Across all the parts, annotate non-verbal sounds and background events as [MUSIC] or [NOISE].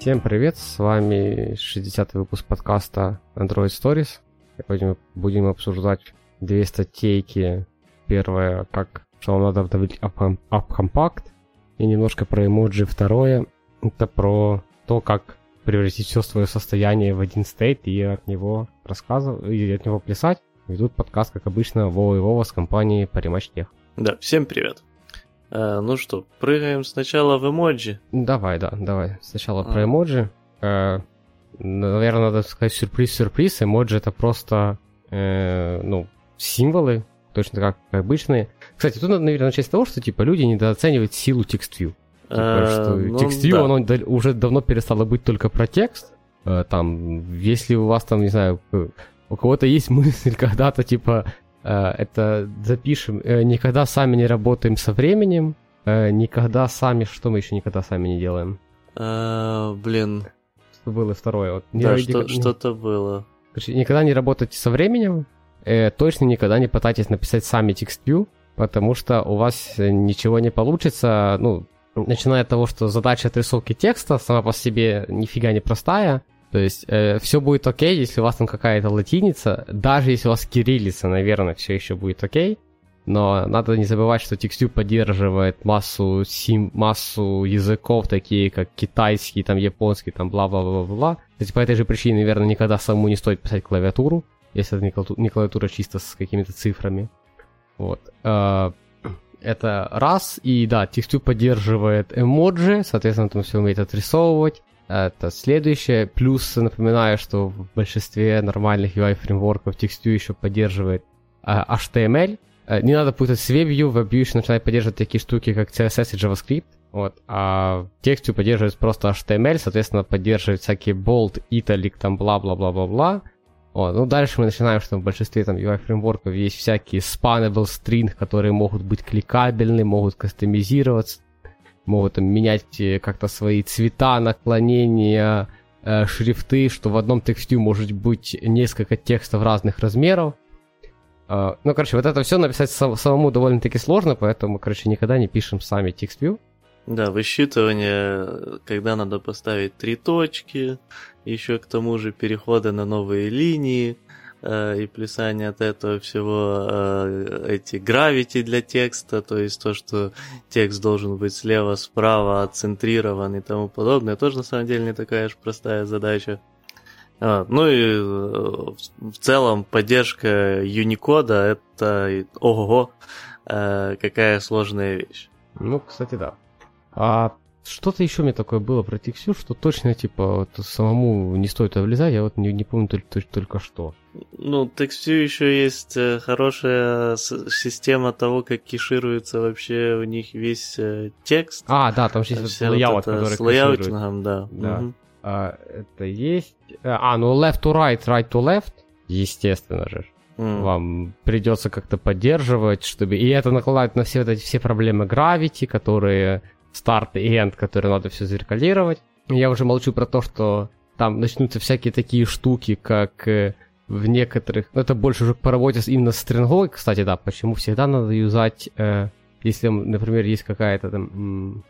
Всем привет, с вами 60 выпуск подкаста Android Stories. Сегодня мы будем обсуждать две статейки. Первая, как что вам надо обновить App Compact, и немножко про эмоджи. Второе, это про то, как превратить все свое состояние в один стейт и от него рассказывать, и от него плясать. Ведут подкаст, как обычно, Вова и Вова с компанией Parimatch Tech. Да, всем привет. А, ну что, прыгаем сначала в эмоджи? Давай, да, давай. Сначала а. про эмоджи. Э, наверное, надо сказать сюрприз-сюрприз. Эмоджи это просто, э, ну, символы, точно как обычные. Кстати, тут надо, наверное, начать с того, что, типа, люди недооценивают силу TextView. Типа, а, что ну, TextView, да. оно уже давно перестало быть только про текст. Э, там, если у вас там, не знаю, у кого-то есть [LAUGHS] мысль когда-то, типа, Э, это запишем. Э, никогда сами не работаем со временем. Э, никогда сами... Что мы еще никогда сами не делаем? А, блин. Что было второе? Вот, да, что, что-то было. Никогда не работайте со временем. Точно никогда не пытайтесь написать сами TextView, потому что у вас ничего не получится. Ну, начиная от того, что задача отрисовки текста сама по себе нифига не простая. То есть э, все будет окей, если у вас там какая-то латиница, даже если у вас кириллица, наверное, все еще будет окей. Но надо не забывать, что TextView поддерживает массу, сим, массу языков, такие как китайский, там японский, там бла-бла-бла-бла. Кстати, по этой же причине, наверное, никогда самому не стоит писать клавиатуру, если это не клавиатура чисто с какими-то цифрами. Вот. Э, это раз. И да, TextView поддерживает эмоджи, соответственно, там все умеет отрисовывать. Это следующее. Плюс напоминаю, что в большинстве нормальных UI-фреймворков TextView еще поддерживает э, HTML. Э, не надо путать с WebView. WebView еще начинает поддерживать такие штуки, как CSS и JavaScript. Вот. А TextView поддерживает просто HTML, соответственно, поддерживает всякие bold, italic, там бла-бла-бла-бла-бла. Вот. Ну, дальше мы начинаем, что в большинстве там UI-фреймворков есть всякие spannable string, которые могут быть кликабельны, могут кастомизироваться могут там, менять э, как-то свои цвета, наклонения, э, шрифты, что в одном тексте может быть несколько текстов разных размеров. Э, ну, короче, вот это все написать самому довольно-таки сложно, поэтому, короче, никогда не пишем сами TextView. Да, высчитывание, когда надо поставить три точки, еще к тому же переходы на новые линии, и плясание от этого всего э, эти гравити для текста, то есть то, что текст должен быть слева, справа, отцентрирован и тому подобное, тоже на самом деле не такая уж простая задача. Ну и э, в целом поддержка Unicode это ого, какая сложная вещь. Ну, кстати, да. А что-то еще мне такое было про Тиксю, что точно, типа, вот, самому не стоит влезать, я вот не, не помню только, только что. Ну, TextView еще есть э, хорошая система того, как кешируется вообще у них весь э, текст. А, да, там есть вот layout, который С layouting ом, да. да. Угу. А, это есть... А, ну left to right, right to left, естественно же. Mm. Вам придется как-то поддерживать, чтобы... И это накладывает на все вот эти все проблемы Gravity, которые старт и end, которые надо все зеркалировать. Я уже молчу про то, что там начнутся всякие такие штуки, как э, в некоторых... Это больше уже по работе именно с стринговой, кстати, да, почему всегда надо юзать, э, если, например, есть какая-то там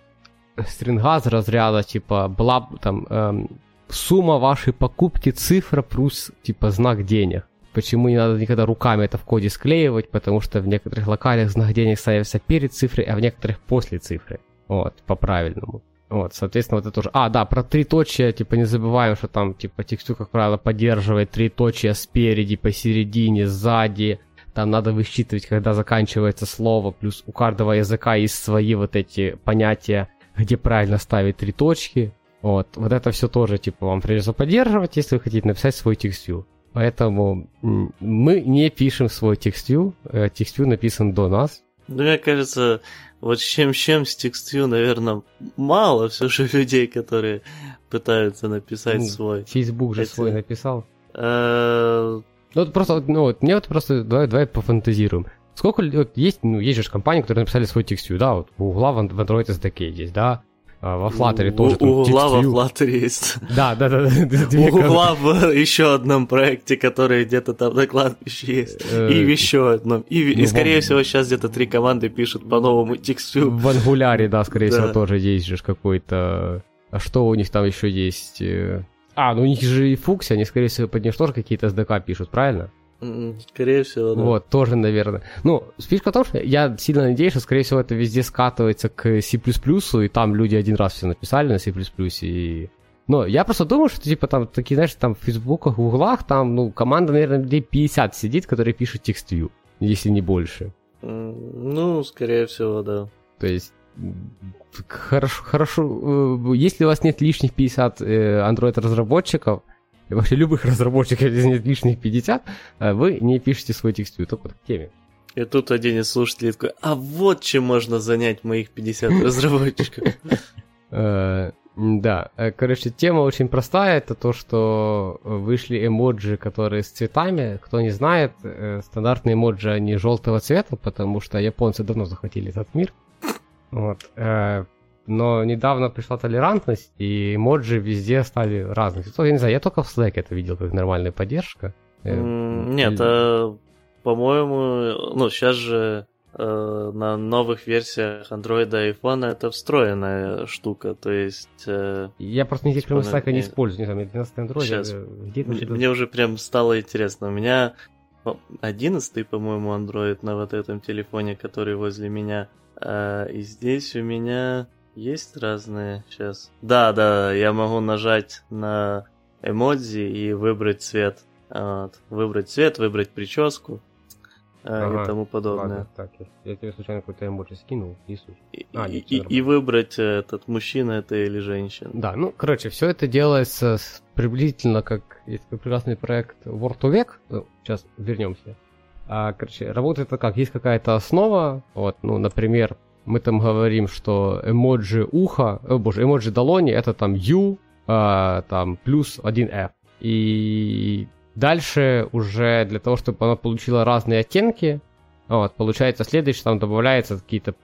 стринга с разряда, типа, бла, там, э, сумма вашей покупки, цифра плюс, типа, знак денег. Почему не надо никогда руками это в коде склеивать, потому что в некоторых локалях знак денег ставится перед цифрой, а в некоторых после цифры. Вот, по-правильному. Вот, соответственно, вот это тоже... А, да, про три точия, типа, не забываем, что там, типа, текстур, как правило, поддерживает три точия спереди, посередине, сзади. Там надо высчитывать, когда заканчивается слово, плюс у каждого языка есть свои вот эти понятия, где правильно ставить три точки. Вот, вот это все тоже, типа, вам придется поддерживать, если вы хотите написать свой текствью. Поэтому мы не пишем свой текствью, текствью написан до нас. Ну, мне кажется, вот чем-чем с TextView, наверное, мало все же людей, которые пытаются написать ну, свой. Facebook же Эти... свой написал. Э, ну, вот просто, ну, вот, мне вот просто, давай, давай пофантазируем. Сколько вот, есть, ну, есть же компании, которые написали свой TextView, да, вот у угла в Android SDK есть, да, во Flutter тоже. У, у угла во Flutter есть. Да, да, да. [LAUGHS] У угла в еще одном проекте, который где-то там на кладбище есть. И в еще одном. И, ну, скорее всего, сейчас где-то три команды пишут по новому тексту. В ангуляре, да, скорее всего, тоже есть же какой-то А что у них там еще есть? Э, а, ну у них же и Фукси, они, скорее всего, под них тоже какие-то SDK пишут, правильно? Скорее всего, да. Вот, тоже, наверное. Ну, фишка в том, что я сильно надеюсь, что, скорее всего, это везде скатывается к C++, и там люди один раз все написали на C++, и... Но я просто думаю, что, типа, там, такие, знаешь, там в Фейсбуках, в углах, там, ну, команда, наверное, людей 50 сидит, которые пишут TextView, если не больше. Ну, скорее всего, да. То есть, хорошо, хорошо, э, если у вас нет лишних 50 э, Android-разработчиков, и вообще любых разработчиков, если нет лишних 50, э, вы не пишете свой текст только по теме. И тут один из слушателей такой, а вот чем можно занять моих 50 [LAUGHS] разработчиков. Да, короче, тема очень простая, это то, что вышли эмоджи, которые с цветами. Кто не знает, стандартные эмоджи, они желтого цвета, потому что японцы давно захватили этот мир. Вот. Э, но недавно пришла толерантность, и эмоджи везде стали разных. Я не знаю, я только в Slack это видел как нормальная поддержка. Э, нет, э, по-моему, ну сейчас же э, на новых версиях Android и iPhone это встроенная штука, то есть... Э, я просто никаких прямо Slack не использую, не знаю, 12 Android... Сейчас, где мне, мне уже прям стало интересно. У меня 11 по-моему, Android на вот этом телефоне, который возле меня. А, и здесь у меня есть разные сейчас. Да, да, я могу нажать на эмодзи и выбрать цвет. Вот. Выбрать цвет, выбрать прическу а, ага, и тому подобное. Ладно, так, я, тебе случайно какой-то эмоджи скинул, и И, а, и, и, и выбрать этот мужчина это или женщина. Да, ну, короче, все это делается приблизительно как есть прекрасный проект Word to Vec. Ну, сейчас вернемся. А, короче, работает это как? Есть какая-то основа, вот, ну, например, мы там говорим, что эмоджи уха, о боже, эмоджи долони это там U, а, там плюс 1F. И дальше уже для того, чтобы она получила разные оттенки, вот, получается следующее, там добавляется какие-то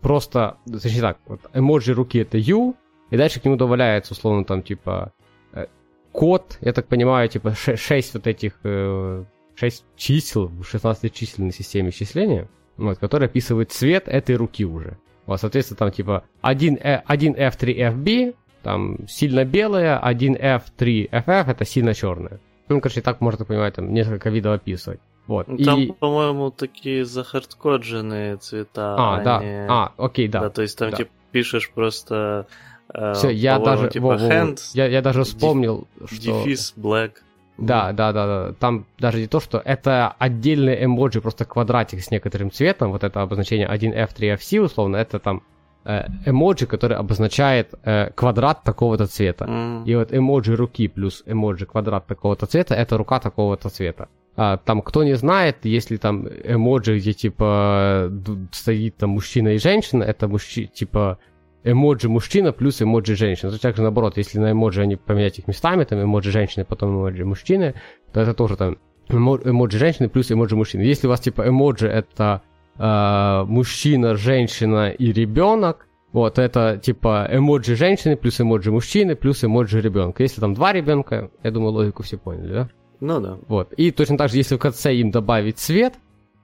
просто, точнее так, вот, эмоджи руки это U, и дальше к нему добавляется, условно, там, типа, э, код, я так понимаю, типа, 6 вот этих э, 6 чисел в 16-численной системе исчисления, вот, который описывает цвет этой руки уже. Вот, соответственно, там типа 1, 1F3FB, там сильно белая, 1F3FF это сильно черная. Ну, короче, так можно понимать, там несколько видов описывать. Вот. Ну, там, и... по-моему, такие захардкодженные цвета. А, да. Не... А, окей, да. Да, то есть там да. типа пишешь просто. Э, Все, я даже. Типа, во, во, hand, я, я даже вспомнил, деф, что. Дефис black. Да, да, да, да. Там даже не то, что это отдельный эмоджи, просто квадратик с некоторым цветом, вот это обозначение 1F3FC условно, это там э, эмоджи, который обозначает э, квадрат такого-то цвета. Mm. И вот эмоджи руки плюс эмоджи квадрат такого-то цвета, это рука такого-то цвета. А, там, кто не знает, если там эмоджи, где типа стоит там мужчина и женщина, это мужчина, типа эмоджи мужчина плюс эмоджи женщина. То также наоборот, если на эмоджи они поменять их местами, там эмоджи женщины, потом эмоджи мужчины, то это тоже там эмоджи женщины плюс эмоджи мужчины. Если у вас типа эмоджи это э, мужчина, женщина и ребенок, вот это типа эмоджи женщины плюс эмоджи мужчины плюс эмоджи ребенка. Если там два ребенка, я думаю, логику все поняли, да? Ну да. Вот. И точно так же, если в конце им добавить цвет,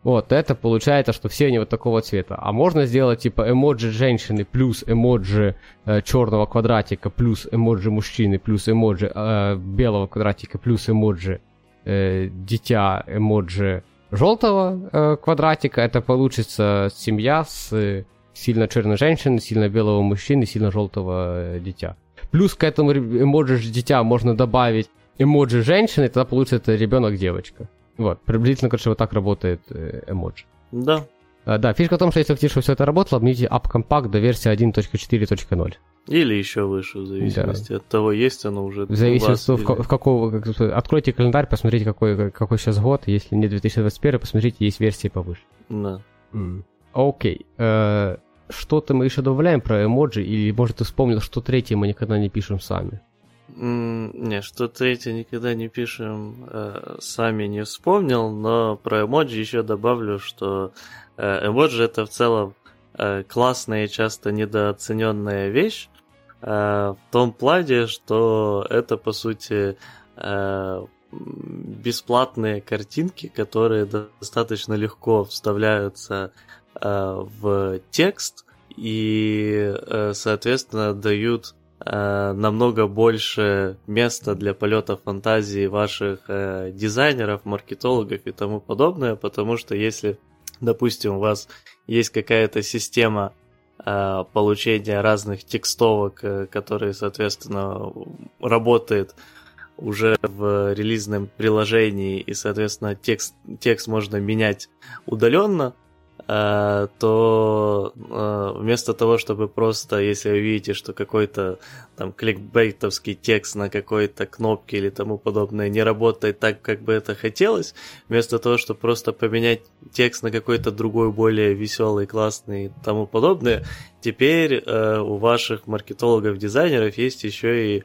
вот, это получается, что все они вот такого цвета. А можно сделать типа эмоджи женщины плюс эмоджи э, черного квадратика плюс эмоджи мужчины плюс эмоджи э, белого квадратика плюс эмоджи э, дитя эмоджи желтого э, квадратика. Это получится семья с сильно черной женщины, сильно белого мужчины, сильно желтого э, дитя. Плюс к этому эмоджи дитя можно добавить эмоджи женщины, тогда получится это ребенок девочка. Вот, приблизительно, короче, вот так работает э, эмоджи. Да. А, да, фишка в том, что если вы хотите, чтобы все это работало, обновите App Compact до версии 1.4.0. Или еще выше, в зависимости да. от того, есть оно уже. В зависимости от того, в какого... Как, откройте календарь, посмотрите, какой, какой сейчас год. Если не 2021, посмотрите, есть версии повыше. Да. Mm. Окей. Э, что-то мы еще добавляем про эмоджи, или, может, ты вспомнил, что третье мы никогда не пишем сами? Не, что третье никогда не пишем, э, сами не вспомнил, но про эмоджи еще добавлю, что э, эмоджи это в целом э, классная и часто недооцененная вещь, в том плане, что это по сути бесплатные картинки, которые достаточно легко вставляются в текст и, соответственно, дают э, намного больше места для полета фантазии ваших э, дизайнеров, маркетологов и тому подобное, потому что если, допустим, у вас есть какая-то система э, получения разных текстовок, э, которые, соответственно, работает уже в релизном приложении, и, соответственно, текст, текст можно менять удаленно, то э, вместо того, чтобы просто, если вы видите, что какой-то там кликбейтовский текст на какой-то кнопке или тому подобное не работает так, как бы это хотелось, вместо того, чтобы просто поменять текст на какой-то другой, более веселый, классный и тому подобное, теперь э, у ваших маркетологов-дизайнеров есть еще и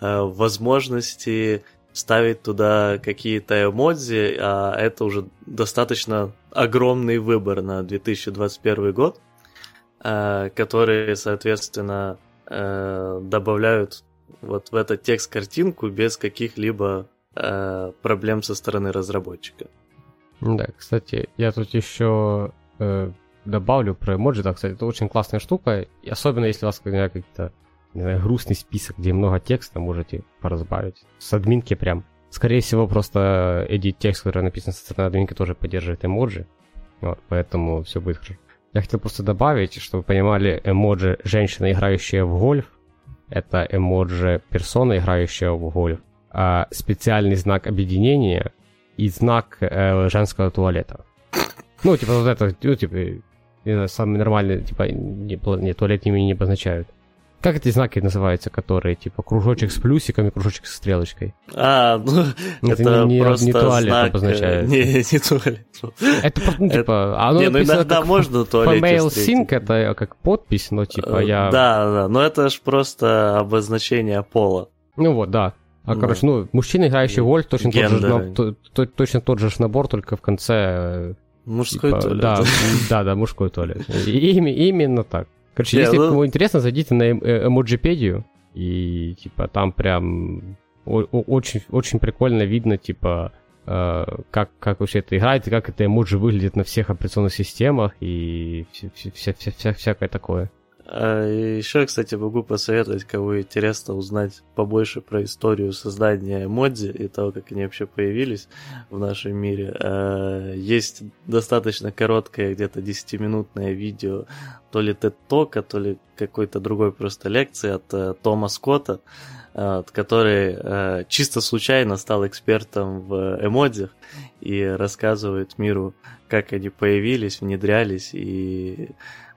возможности ставить туда какие-то эмодзи, а это уже достаточно огромный выбор на 2021 год, э, которые, соответственно, э, добавляют вот в этот текст картинку без каких-либо э, проблем со стороны разработчика. Да, кстати, я тут еще добавлю про эмоджи. Да, кстати, это очень классная штука. И особенно если у вас какие-то не знаю, грустный список, где много текста, можете поразбавить. С админки прям. Скорее всего, просто edit текст, который написан со стороны админки, тоже поддерживает эмоджи. Вот, поэтому все будет хорошо. Я хотел просто добавить, чтобы вы понимали, эмоджи женщина, играющая в гольф, это эмоджи персона, играющая в гольф, а специальный знак объединения и знак э, женского туалета. Ну, типа вот это, ну, типа, самый нормальный, типа, не, не туалет не обозначают. Как эти знаки называются, которые, типа, кружочек с плюсиками, кружочек с стрелочкой? А, ну, это, [LAUGHS] это не, просто не туалет знак, обозначает. Не, [LAUGHS] не туалет. Это, ну, типа, оно не, ну, иногда как можно туалет Mail sync, это как подпись, но, типа, э, я... Да, да, но это ж просто обозначение пола. Ну вот, да. А, короче, ну, мужчина, играющий в гольф, точно тот, же, то, точно тот же набор, только в конце... Э, мужской типа, туалет. Да, [LAUGHS] да, да, мужской туалет. И, именно так. Короче, yeah, если ну... кому интересно, зайдите на э, эмоджипедию, и, типа, там прям очень, очень прикольно видно, типа, э, как, как вообще это играет, и как это эмоджи выглядит на всех операционных системах, и вся, вся, вся, вся, всякое такое. А еще, кстати, могу посоветовать, кого интересно узнать побольше про историю создания эмодзи и того, как они вообще появились в нашем мире. А, есть достаточно короткое, где-то 10-минутное видео, то ли TED-тока, то ли какой-то другой просто лекции от э, Тома Скотта, который э, чисто случайно стал экспертом в эмодзях и рассказывает миру, как они появились, внедрялись и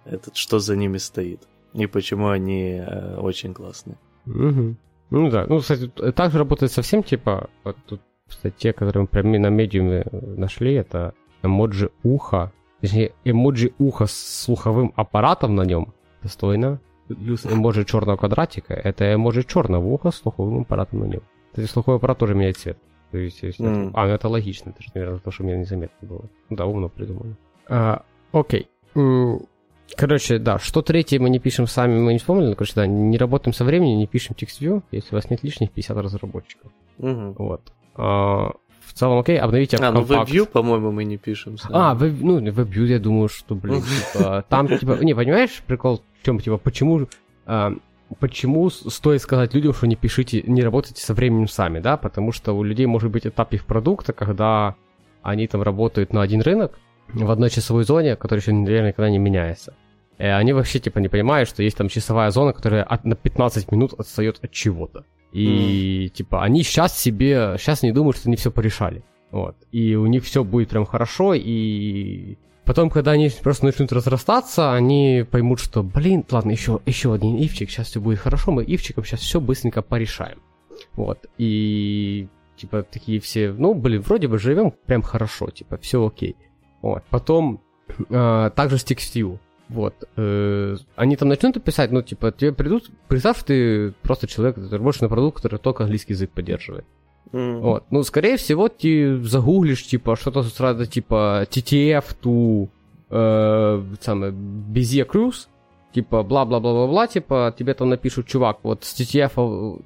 этот, что за ними стоит. И почему они э, очень классные. Угу. Ну да, ну, кстати, так же работает совсем, типа, вот тут, кстати, те, которые мы прям на медиуме нашли, это эмоджи уха, точнее, эмоджи уха с слуховым аппаратом на нем, достойно, плюс эмоджи черного квадратика, это эмоджи черного уха с слуховым аппаратом на нем. Кстати, слуховой аппарат тоже меняет цвет. То есть, если... mm. А, ну это логично, это же, наверное, то, что мне незаметно было. Да, умно придумано. А, окей. Короче, да, что третье мы не пишем сами, мы не вспомнили, короче, да, не работаем со временем, не пишем TextView, если у вас нет лишних 50 разработчиков. Угу. Вот. А, в целом, окей, обновите А, ну WebView, по-моему, мы не пишем сами. А, веб, ну, WebView, я думаю, что, блин, [LAUGHS] типа, там, типа, не, понимаешь, прикол в чем, типа, почему, а, почему стоит сказать людям, что не пишите, не работайте со временем сами, да, потому что у людей может быть этап их продукта, когда они там работают на один рынок, в одной часовой зоне, которая еще, наверное, никогда не меняется. И они вообще, типа, не понимают, что есть там часовая зона, которая от, на 15 минут отстает от чего-то. И, mm. типа, они сейчас себе, сейчас не думают, что они все порешали. Вот. И у них все будет прям хорошо, и потом, когда они просто начнут разрастаться, они поймут, что, блин, ладно, еще, еще один ивчик, сейчас все будет хорошо, мы ивчиком сейчас все быстренько порешаем. Вот. И, типа, такие все, ну, блин, вроде бы живем прям хорошо, типа, все окей. Вот. Потом э, также с TextView. Вот. Э, они там начнут писать, ну, типа, тебе придут, представь, ты просто человек, ты работаешь на продукт, который только английский язык поддерживает. Mm. Вот. Ну, скорее всего, ты загуглишь, типа, что-то сразу, типа, TTF to э, самое, Bezier Cruise, типа, бла-бла-бла-бла-бла, типа, тебе там напишут, чувак, вот с TTF,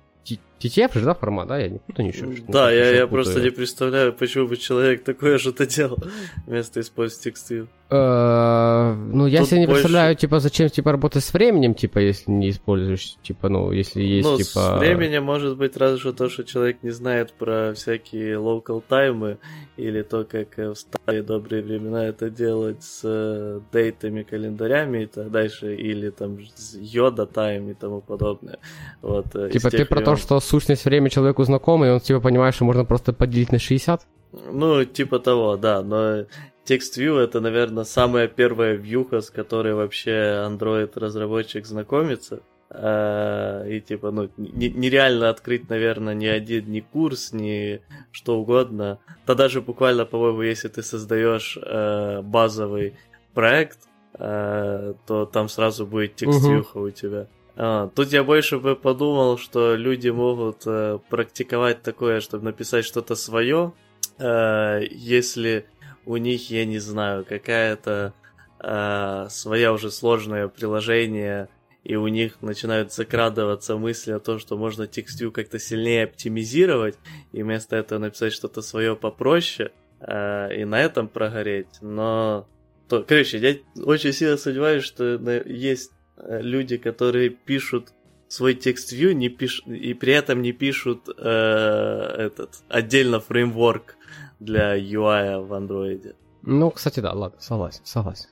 TTF же, да, формат, да? Я не путаю ничего. Да, я, я просто не представляю, почему бы человек такое что-то делал вместо использовать TextView. Э, ну, я себе не представляю, типа, зачем, типа, работать с временем, типа, если не используешь, типа, ну, если есть, ну, типа... с временем может быть разве что то, что человек не знает про всякие local таймы, или то, как в старые добрые времена это делать с э, дейтами, календарями и так дальше, или там с йода тайм и тому подобное. Вот, э, типа, ты про то, что сущность времени человеку знакома, и он, типа, понимает, что можно просто поделить на 60? Ну, типа того, да, но TextView это, наверное, самая первая вьюха, с которой вообще Android-разработчик знакомится. А, и типа, ну, нереально открыть, наверное, ни один, ни курс, ни что угодно. Да даже буквально, по-моему, если ты создаешь э, базовый проект, э, то там сразу будет текстюха угу. у тебя. А, тут я больше бы подумал, что люди могут э, практиковать такое, чтобы написать что-то свое, э, если у них, я не знаю, какая-то э, своя уже сложное приложение, и у них начинают закрадываться мысли о том, что можно текстю как-то сильнее оптимизировать, и вместо этого написать что-то свое попроще, э, и на этом прогореть. Но, то, короче, я очень сильно сомневаюсь, что есть э, люди, которые пишут свой текст view не пиш... и при этом не пишут э, этот отдельно фреймворк для UI в андроиде. Ну, кстати, да, ладно, согласен, согласен.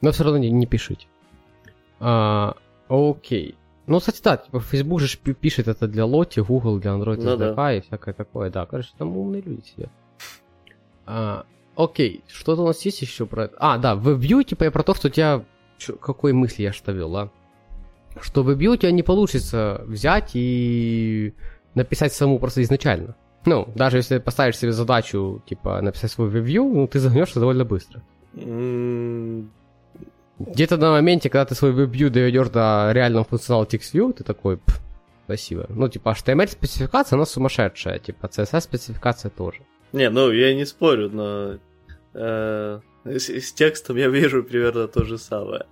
Но все равно не, не пишите. А, окей. Ну, кстати, да, типа Facebook же пишет это для Lottie, Google, для Android ну, SDK да. и всякое такое. Да, короче, там умные люди сидят. А, окей, что-то у нас есть еще про это? А, да, в WebView, типа, я про то, что у тебя... Чё, какой мысли я что вел, а? Что в WebView у тебя не получится взять и написать саму просто изначально. Ну, даже если поставишь себе задачу, типа, написать свой ревью, ну, ты загнешься довольно быстро. Где-то на моменте, когда ты свой ревью доведешь до реального функционала TextView, ты такой, спасибо. Ну, типа, HTML-спецификация, она сумасшедшая, типа, CSS-спецификация тоже. Не, ну, я не спорю, но э, с, с текстом я вижу примерно то же самое.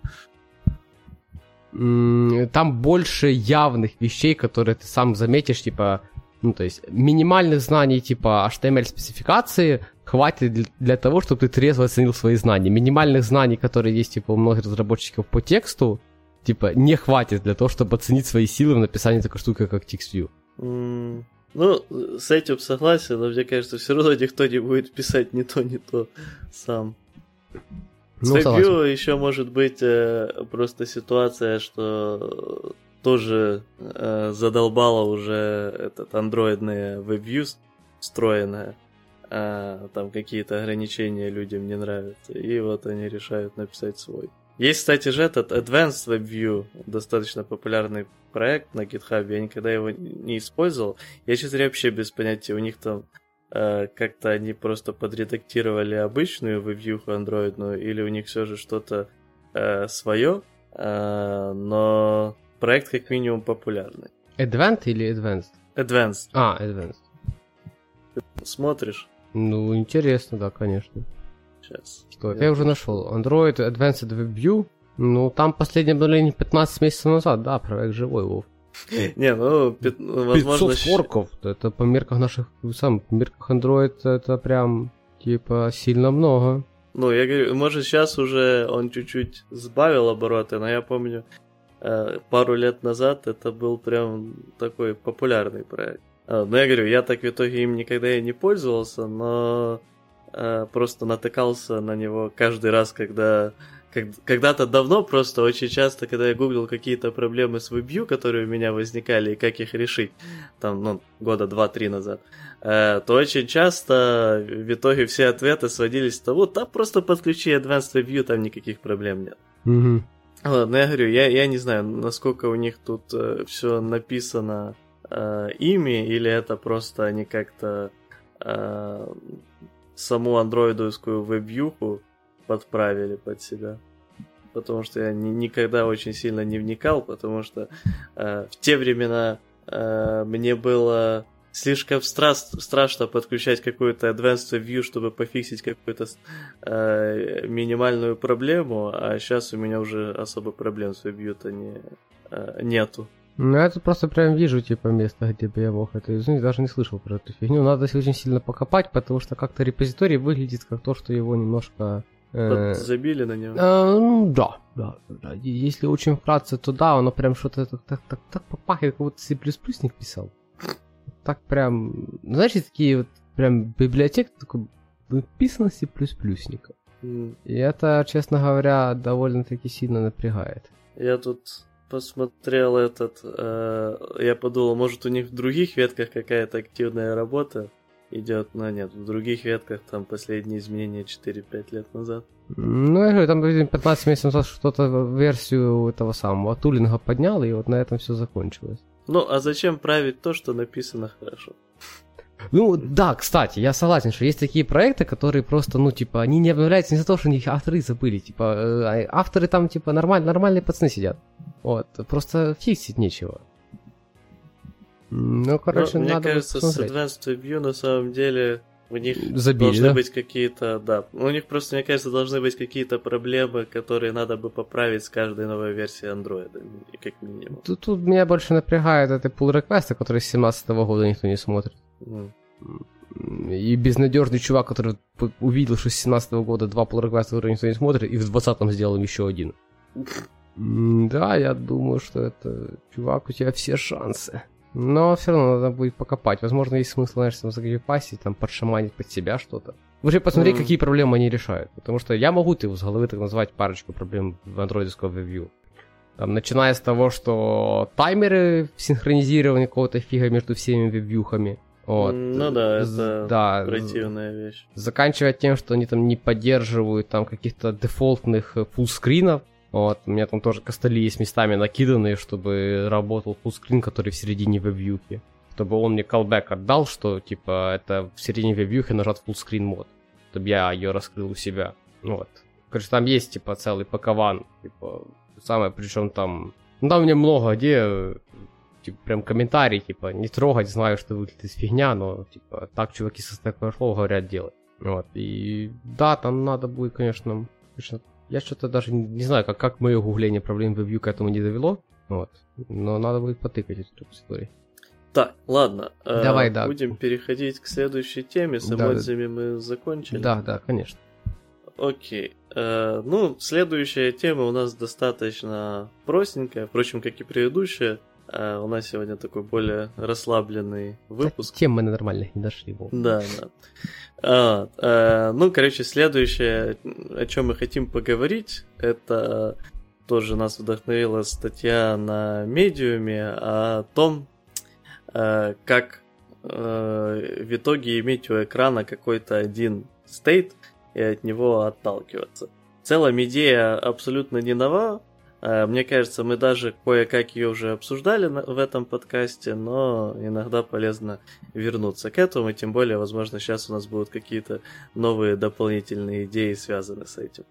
Там больше явных вещей, которые ты сам заметишь, типа, ну, то есть минимальных знаний типа HTML-спецификации хватит для, для того, чтобы ты трезво оценил свои знания. Минимальных знаний, которые есть типа у многих разработчиков по тексту, типа не хватит для того, чтобы оценить свои силы в написании такой штуки, как TextView. Mm, ну, с этим согласен, но мне кажется, все равно никто не будет писать не то, не то сам. Ну, с WebView еще может быть э, просто ситуация, что тоже э, задолбало уже этот андроидные WebView встроенное. А, там какие-то ограничения людям не нравятся. И вот они решают написать свой. Есть, кстати же, этот Advanced WebView, достаточно популярный проект на GitHub. Я никогда его не использовал. Я, честно вообще без понятия. У них там э, как-то они просто подредактировали обычную WebView андроидную, или у них все же что-то э, свое. Э, но проект как минимум популярный. Advanced или Advanced? Advanced. А, Advanced. Смотришь? Ну, интересно, да, конечно. Сейчас. Что, я, я уже нашел. Android Advanced WebView. Ну, там последнее обновление 15 месяцев назад, да, проект живой, Вов. [LAUGHS] Не, ну, возможно... 500 форков, это по мерках наших, сам, по мерках Android это прям, типа, сильно много. Ну, я говорю, может, сейчас уже он чуть-чуть сбавил обороты, но я помню, пару лет назад это был прям такой популярный проект. А, но я говорю, я так в итоге им никогда и не пользовался, но э, просто натыкался на него каждый раз, когда когда-то давно, просто очень часто, когда я гуглил какие-то проблемы с WebView, которые у меня возникали, и как их решить, там, ну, года два-три назад, э, то очень часто в итоге все ответы сводились к тому, да, просто подключи Advanced WebView, там никаких проблем нет. Mm-hmm. Ладно, я говорю, я, я не знаю, насколько у них тут э, все написано э, ими, или это просто они как-то э, саму андроидовскую веб-юху подправили под себя. Потому что я ни, никогда очень сильно не вникал, потому что э, в те времена э, мне было слишком стра- страшно подключать какую-то advanced view, чтобы пофиксить какую-то э, минимальную проблему, а сейчас у меня уже особо проблем с WebView-то не, э, нету. Ну, я тут просто прям вижу, типа, место, где бы я мог это изменить. Даже не слышал про эту фигню. Надо очень сильно покопать, потому что как-то репозиторий выглядит как то, что его немножко... Э... Забили на него? Э, ну, да, да, да. Если очень вкратце, то да, оно прям что-то так, так, так, так попахивает, как будто C++ не писал. Так прям, знаешь, такие вот прям библиотека такой написано C++. Mm. И это, честно говоря, довольно-таки сильно напрягает. Я тут посмотрел этот, э, я подумал, может у них в других ветках какая-то активная работа идет, но нет, в других ветках там последние изменения 4-5 лет назад. Ну, я говорю, там 15 месяцев назад что-то версию этого самого тулинга поднял, и вот на этом все закончилось. Ну, а зачем править то, что написано хорошо? Ну, да, кстати, я согласен, что есть такие проекты, которые просто, ну, типа, они не обновляются не за то, что них авторы забыли, типа, э, а авторы там, типа, нормаль, нормальные пацаны сидят. Вот, просто фиксить нечего. Ну, короче, Но, надо Мне кажется, посмотреть. с Advanced Review на самом деле у них Забили, должны да? быть какие-то, да, у них просто, мне кажется, должны быть какие-то проблемы, которые надо бы поправить с каждой новой версией Android, как минимум. Тут, тут меня больше напрягает это pull реквесты которые с 17 года никто не смотрит. Mm. И безнадежный чувак, который увидел, что с 17 года два pull реквеста которые никто не смотрит, и в 20-м сделал еще один. [LAUGHS] Да, я думаю, что это, чувак, у тебя все шансы. Но все равно надо будет покопать. Возможно, есть смысл, знаешь, там загрипасить, там подшаманить под себя что-то. Уже посмотреть, mm. какие проблемы они решают. Потому что я могу ты с головы так назвать парочку проблем в андроидского веб Там, начиная с того, что таймеры синхронизированы какого-то фига между всеми веб Вот. Ну да, это да, противная вещь. Заканчивая тем, что они там не поддерживают там каких-то дефолтных фуллскринов, вот, у меня там тоже костыли есть местами накиданные, чтобы работал фуллскрин, который в середине вебьюхи. Чтобы он мне callback отдал, что типа это в середине вебьюхи нажат фуллскрин мод. Чтобы я ее раскрыл у себя. Вот. Короче, там есть типа целый пакован. Типа, самое, причем там... Ну там мне много где типа, прям комментарий, типа, не трогать, знаю, что выглядит фигня, но, типа, так чуваки со Stack говорят делать. Вот, и да, там надо будет, конечно, конечно я что-то даже не знаю, как, как мое гугление проблем вебью к этому не довело. Вот. Но надо будет потыкать эту историю. Так, ладно. Э, Давай, э, да. Будем переходить к следующей теме. С эмодзями да, мы закончили. Да, да, конечно. Окей. Э, ну, следующая тема у нас достаточно простенькая, впрочем, как и предыдущая. Э, у нас сегодня такой более расслабленный выпуск. Тем мы нормальных не дошли. Вов. Да, да. А, э, ну, короче, следующее, о чем мы хотим поговорить, это тоже нас вдохновила статья на медиуме о том, э, как э, в итоге иметь у экрана какой-то один стейт и от него отталкиваться. В целом идея абсолютно не нова, мне кажется, мы даже кое-как ее уже обсуждали в этом подкасте, но иногда полезно вернуться к этому, и тем более, возможно, сейчас у нас будут какие-то новые дополнительные идеи, связанные с этим.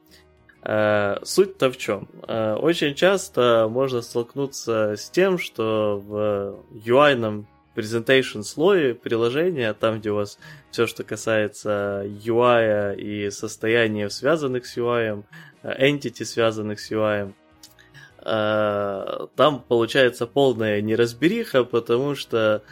Э, суть-то в чем? Э, очень часто можно столкнуться с тем, что в UI-ном presentation слое приложения, там, где у вас все, что касается UI и состояния, связанных с UI, entity, связанных с UI, Э, там получается полная неразбериха, потому что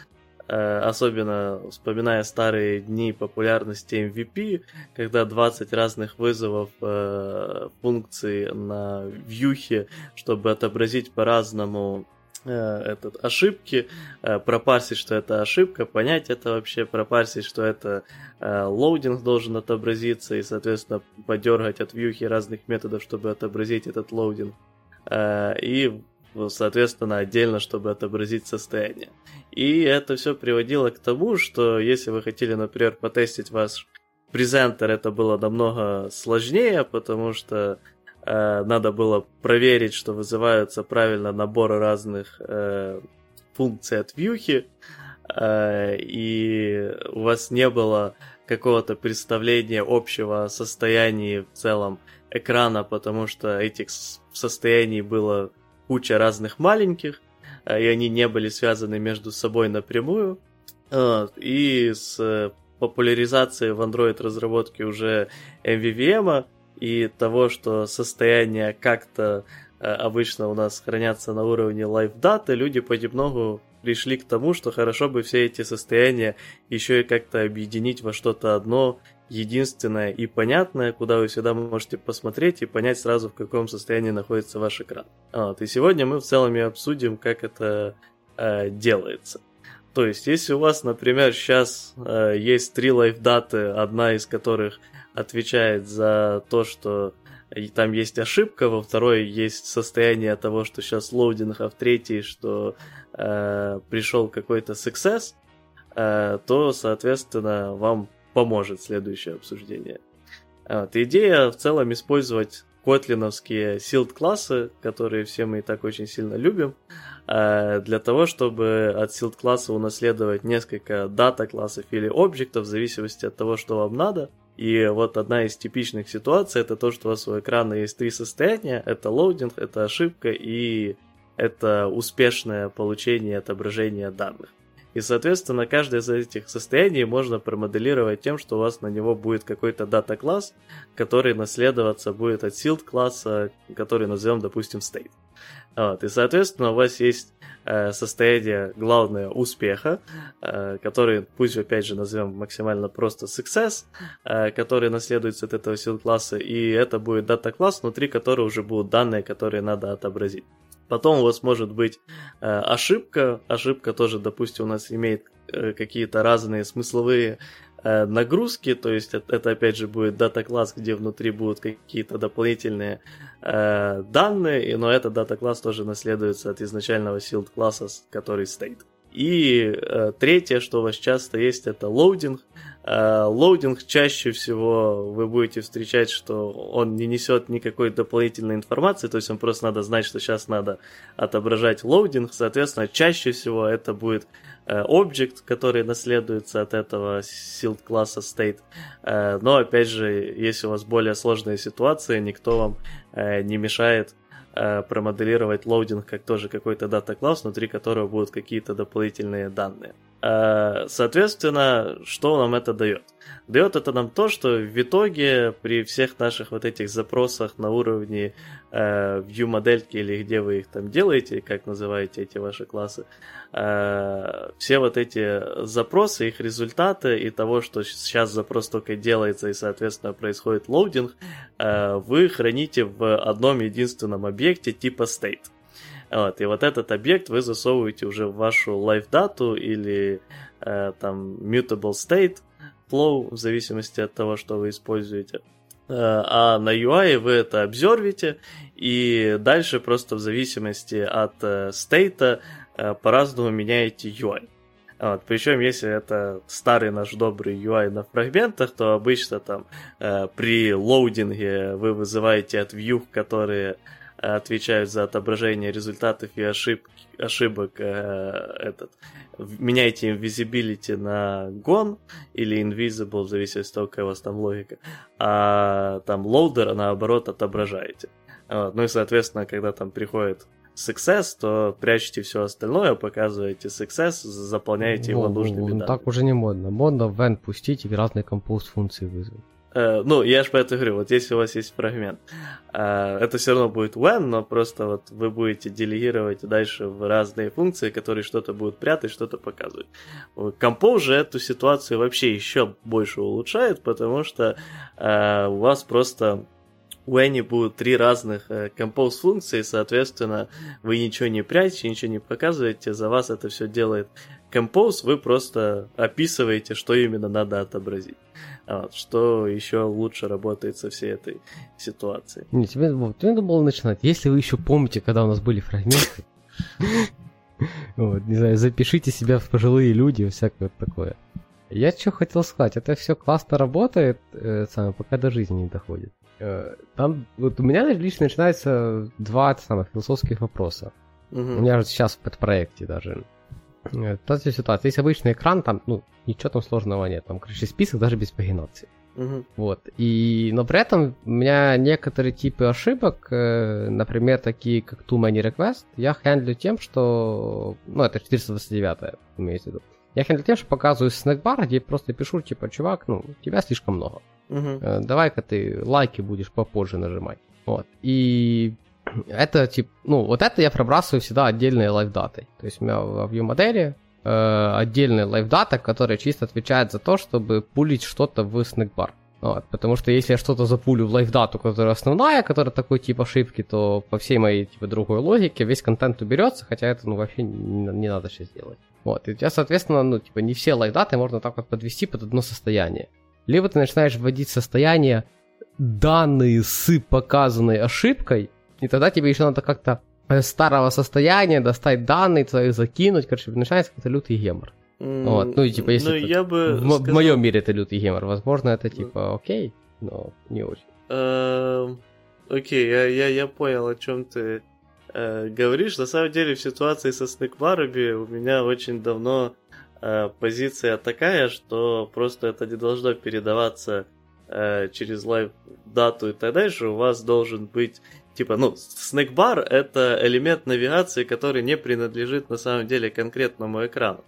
э, особенно вспоминая старые дни популярности MVP, когда 20 разных вызовов э, функций на вьюхе, чтобы отобразить по-разному этот, ошибки, пропарсить, что это ошибка, понять это вообще, пропарсить, что это loading должен отобразиться и, соответственно, подергать от вьюхи разных методов, чтобы отобразить этот loading. Э, и, соответственно, отдельно, чтобы отобразить состояние. И это все приводило к тому, что если вы хотели, например, потестить ваш презентер, это было намного сложнее, потому что э, надо было проверить, что вызываются правильно наборы разных э, функций от вьюхи, э, и у вас не было какого-то представления общего состояния в целом экрана, потому что этих состояний было куча разных маленьких, э, и они не были связаны между собой напрямую. И с популяризацией в Android разработке уже MVVM и того, что состояние как-то обычно у нас хранятся на уровне лайфдаты, люди понемногу пришли к тому, что хорошо бы все эти состояния еще и как-то объединить во что-то одно, единственное и понятное, куда вы всегда можете посмотреть и понять сразу, в каком состоянии находится ваш экран. Вот. И сегодня мы в целом и обсудим, как это э, делается. То есть, если у вас, например, сейчас э, есть три LiveData ы, одна из которых отвечает за то, что там есть ошибка, во второй есть состояние того, что сейчас loading, а в третьей, что э, пришел какой-то success, э, то, соответственно, вам поможет следующее обсуждение. Вот. Идея в целом использовать котлиновские sealed классы, которые все мы и так очень сильно любим, э, для того, чтобы от sealed класса унаследовать несколько data классов или объектов в зависимости от того, что вам надо. И вот одна из типичных ситуаций это то, что у вас у экрана есть три состояния. Это loading, это ошибка и это успешное получение и отображение данных. И, соответственно, каждое из этих состояний можно промоделировать тем, что у вас на него будет какой-то дата-класс, который наследоваться будет от sealed класса, который назовем, допустим, state. Вот, и, соответственно, у вас есть э, состояние, главное, успеха, э, который, пусть опять же назовем максимально просто success, э, который наследуется от этого sealed класса, и это будет дата-класс, внутри которого уже будут данные, которые надо отобразить. Потом у вас может быть э, ошибка. Ошибка тоже, допустим, у нас имеет э, какие-то разные смысловые э, нагрузки. То есть это, это опять же будет data-класс, где внутри будут какие-то дополнительные э, данные, но этот data-класс тоже наследуется от изначального sealed класса, который стоит. И э, третье, что у вас часто есть, это loading. Э, loading чаще всего вы будете встречать, что он не несет никакой дополнительной информации, то есть вам просто надо знать, что сейчас надо отображать loading, соответственно, чаще всего это будет э, объект, который наследуется от этого sealed класса state. Э, но опять же, если у вас более сложные ситуации, никто вам э, не мешает э, промоделировать loading как тоже какой-то data-класс, внутри которого будут какие-то дополнительные данные. Э, соответственно, что нам это дает? Дает это нам то, что в итоге при всех наших вот этих запросах на уровне э, view модельки или где вы их там делаете, как называете эти ваши классы, э, все вот эти запросы, их результаты и того, что сейчас запрос только делается и, соответственно, происходит loading, э, вы храните в одном единственном объекте типа state. Вот, и вот этот объект вы засовываете уже в вашу live дату или э, там mutable state flow, в зависимости от того, что вы используете. Э, а на UI вы это обзорвите, и дальше просто в зависимости от э, стейта э, по-разному меняете UI. Вот, причем, если это старый наш добрый UI на фрагментах, то обычно там э, при лоудинге вы вызываете от view, которые отвечают за отображение результатов и ошиб, ошибок э, этот. Меняйте invisibility на gone или invisible, в зависимости от того, какая у вас там логика. А там loader, наоборот, отображаете. Вот. Ну и, соответственно, когда там приходит success, то прячете все остальное, показываете success, заполняете его нужными ну, данными. Так уже не модно. Модно в end пустить и разные компост функции вызвать. Э, ну, я же по этой говорю, вот если у вас есть фрагмент, э, это все равно будет when, но просто вот вы будете делегировать дальше в разные функции, которые что-то будут прятать, что-то показывать. Compose же эту ситуацию вообще еще больше улучшает, потому что э, у вас просто у Any будут три разных э, compose функции, соответственно, вы ничего не прячете, ничего не показываете, за вас это все делает Compose, вы просто описываете, что именно надо отобразить. Вот, что еще лучше работает со всей этой ситуацией. Не, тебе, тебе надо было начинать. Если вы еще помните, когда у нас были фрагменты, [LAUGHS] вот, не знаю, запишите себя в пожилые люди, всякое такое. Я что хотел сказать, это все классно работает, э, самое, пока до жизни не доходит. Э, там, вот у меня лично начинается два самых философских вопроса. Угу. У меня же сейчас в подпроекте даже. Э, та ситуация, есть обычный экран, там, ну, ничего там сложного нет, там, короче, список даже без пагинации. Угу. Вот. И, но при этом у меня некоторые типы ошибок, э, например, такие как too many request, я хендлю тем, что... Ну, это 429 имеется в виду. Я хендлю тем, что показываю снэкбар, где просто пишу, типа, чувак, ну, тебя слишком много. Угу. Давай-ка ты лайки будешь попозже нажимать. Вот. И это типа, ну, вот это я пробрасываю всегда отдельные лайфдатой. То есть у меня в ViewModel э, отдельный лайфдата, который чисто отвечает за то, чтобы пулить что-то в снэкбар. Вот, потому что если я что-то запулю в лайфдату, которая основная, которая такой тип ошибки, то по всей моей типа другой логике весь контент уберется, хотя это ну вообще не, не надо сейчас делать. Вот, и у тебя, соответственно, ну, типа, не все лайфдаты можно так вот подвести под одно состояние. Либо ты начинаешь вводить состояние данные с показанной ошибкой, и тогда тебе еще надо как-то с старого состояния достать данные твои, закинуть, короче, начинается какой-то лютый гемор. Вот, ну, типа, если ну, я бы в, сказал... в моем мире это лютый гемор, возможно, это типа окей, но не очень. Эм, окей, я, я, я понял, о чем ты э, говоришь. На самом деле, в ситуации со snackbar ами у меня очень давно э, позиция такая, что просто это не должно передаваться э, через live дату и так дальше. У вас должен быть типа, ну, snackbar это элемент навигации, который не принадлежит на самом деле конкретному экрану.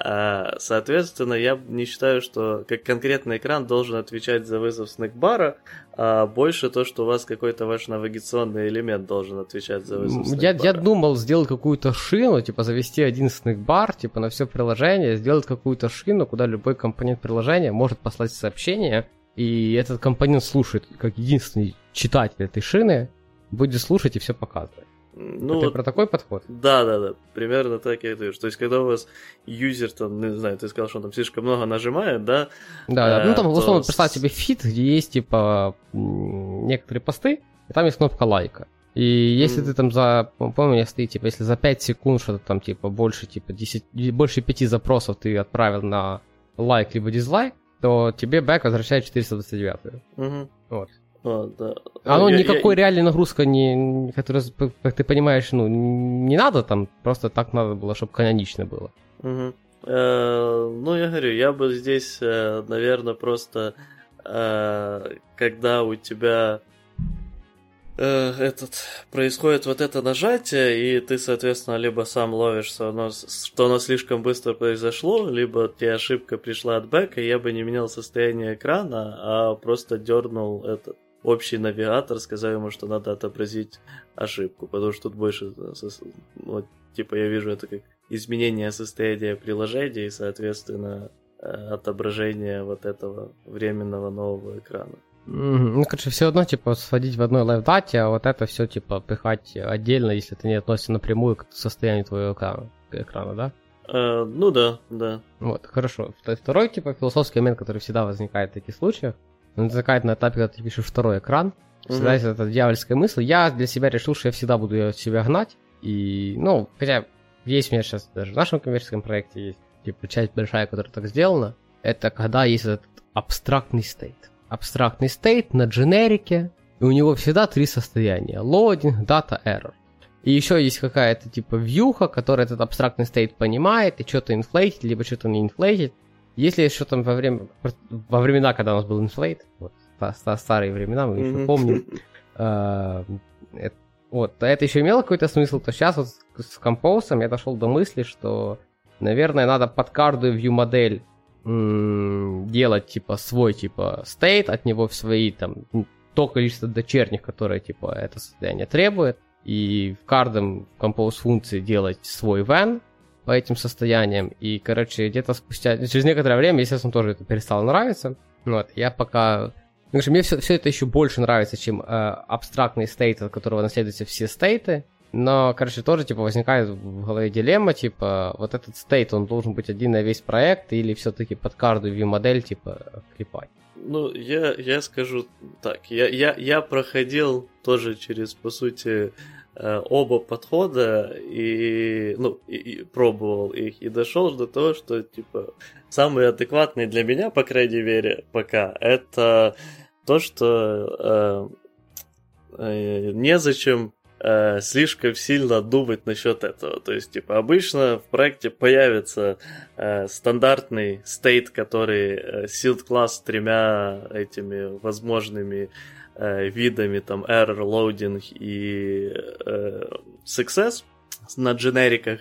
А, соответственно, я не считаю, что как конкретный экран должен отвечать за вызов snackbar а, а больше то, что у вас какой-то ваш навигационный элемент должен отвечать за вызов снэкбара. Я, я думал сделать какую-то шину, типа завести один снэкбар, типа на все приложение, сделать какую-то шину, куда любой компонент приложения может послать сообщение, и этот компонент слушает как единственный читатель этой шины, будет слушать и все показывать. Ну, Ты про такой подход? Да, да, да. Примерно так я и говорю. То есть, когда у вас юзер, там, не знаю, ты сказал, что он там слишком много нажимает, да? Да, да. Ну, там, в основном, представь себе feed, где есть, типа, некоторые посты, и там есть кнопка лайка. И если mm. ты там за, помню, я стоит, типа, если за 5 секунд что-то там, типа, больше, типа, 10, больше 5 запросов ты отправил на лайк либо дизлайк, то тебе бэк возвращает 429. Угу. Вот. А, да. Оно я, никакой я... реальной нагрузка, не, которая, как ты понимаешь, ну, не надо там, просто так надо было, чтобы канонично было. Угу. Э, ну, я говорю, я бы здесь, э, наверное, просто, э, когда у тебя э, этот происходит вот это нажатие, и ты, соответственно, либо сам ловишь, что оно, что оно слишком быстро произошло, либо тебе ошибка пришла от бэка, я бы не менял состояние экрана, а просто дернул этот общий навигатор, сказал ему, что надо отобразить ошибку, потому что тут больше, вот, типа, я вижу это как изменение состояния приложения и, соответственно, э, отображение вот этого временного нового экрана. Mm-hmm. Ну, короче, все одно, типа, сводить в одной лайвдате, а вот это все, типа, пихать отдельно, если это не относится напрямую к состоянию твоего экрана, экрана да? Uh, ну да, да. Вот, хорошо. Второй, типа, философский момент, который всегда возникает в таких случаях, он возникает на этапе, когда ты пишешь второй экран. Всегда есть эта дьявольская мысль. Я для себя решил, что я всегда буду ее от себя гнать. И, ну, хотя есть у меня сейчас даже в нашем коммерческом проекте есть типа часть большая, которая так сделана. Это когда есть этот абстрактный стейт. Абстрактный стейт на дженерике, и у него всегда три состояния. Loading, data, error. И еще есть какая-то типа вьюха, которая этот абстрактный стейт понимает и что-то инфлейтит, либо что-то не инфлейтит. Если еще там во, время, во времена, когда у нас был инфлейт, вот, старые времена, мы еще помним, [LAUGHS] э, вот, а это еще имело какой-то смысл, то сейчас вот с композом я дошел до мысли, что, наверное, надо под каждую view модель делать типа свой типа стейт, от него в свои там то количество дочерних, которое типа это состояние требует, и в каждом compose функции делать свой van, по этим состояниям. И, короче, где-то спустя, через некоторое время, естественно, тоже это перестало нравиться. Вот, я пока... Конечно, мне все, все это еще больше нравится, чем э, абстрактный стейт, от которого наследуются все стейты. Но, короче, тоже, типа, возникает в голове дилемма, типа, вот этот стейт, он должен быть один на весь проект, или все-таки под каждую view-модель, типа, клепать? Ну, я, я скажу так, я, я, я проходил тоже через, по сути, оба подхода и, ну, и, и пробовал их, и дошел до того, что, типа, самый адекватный для меня, по крайней мере, пока, это то, что э, э, незачем э, слишком сильно думать насчет этого. То есть, типа, обычно в проекте появится э, стандартный стейт, который э, sealed класс с тремя этими возможными э, видами, там, error, loading и э, success на дженериках.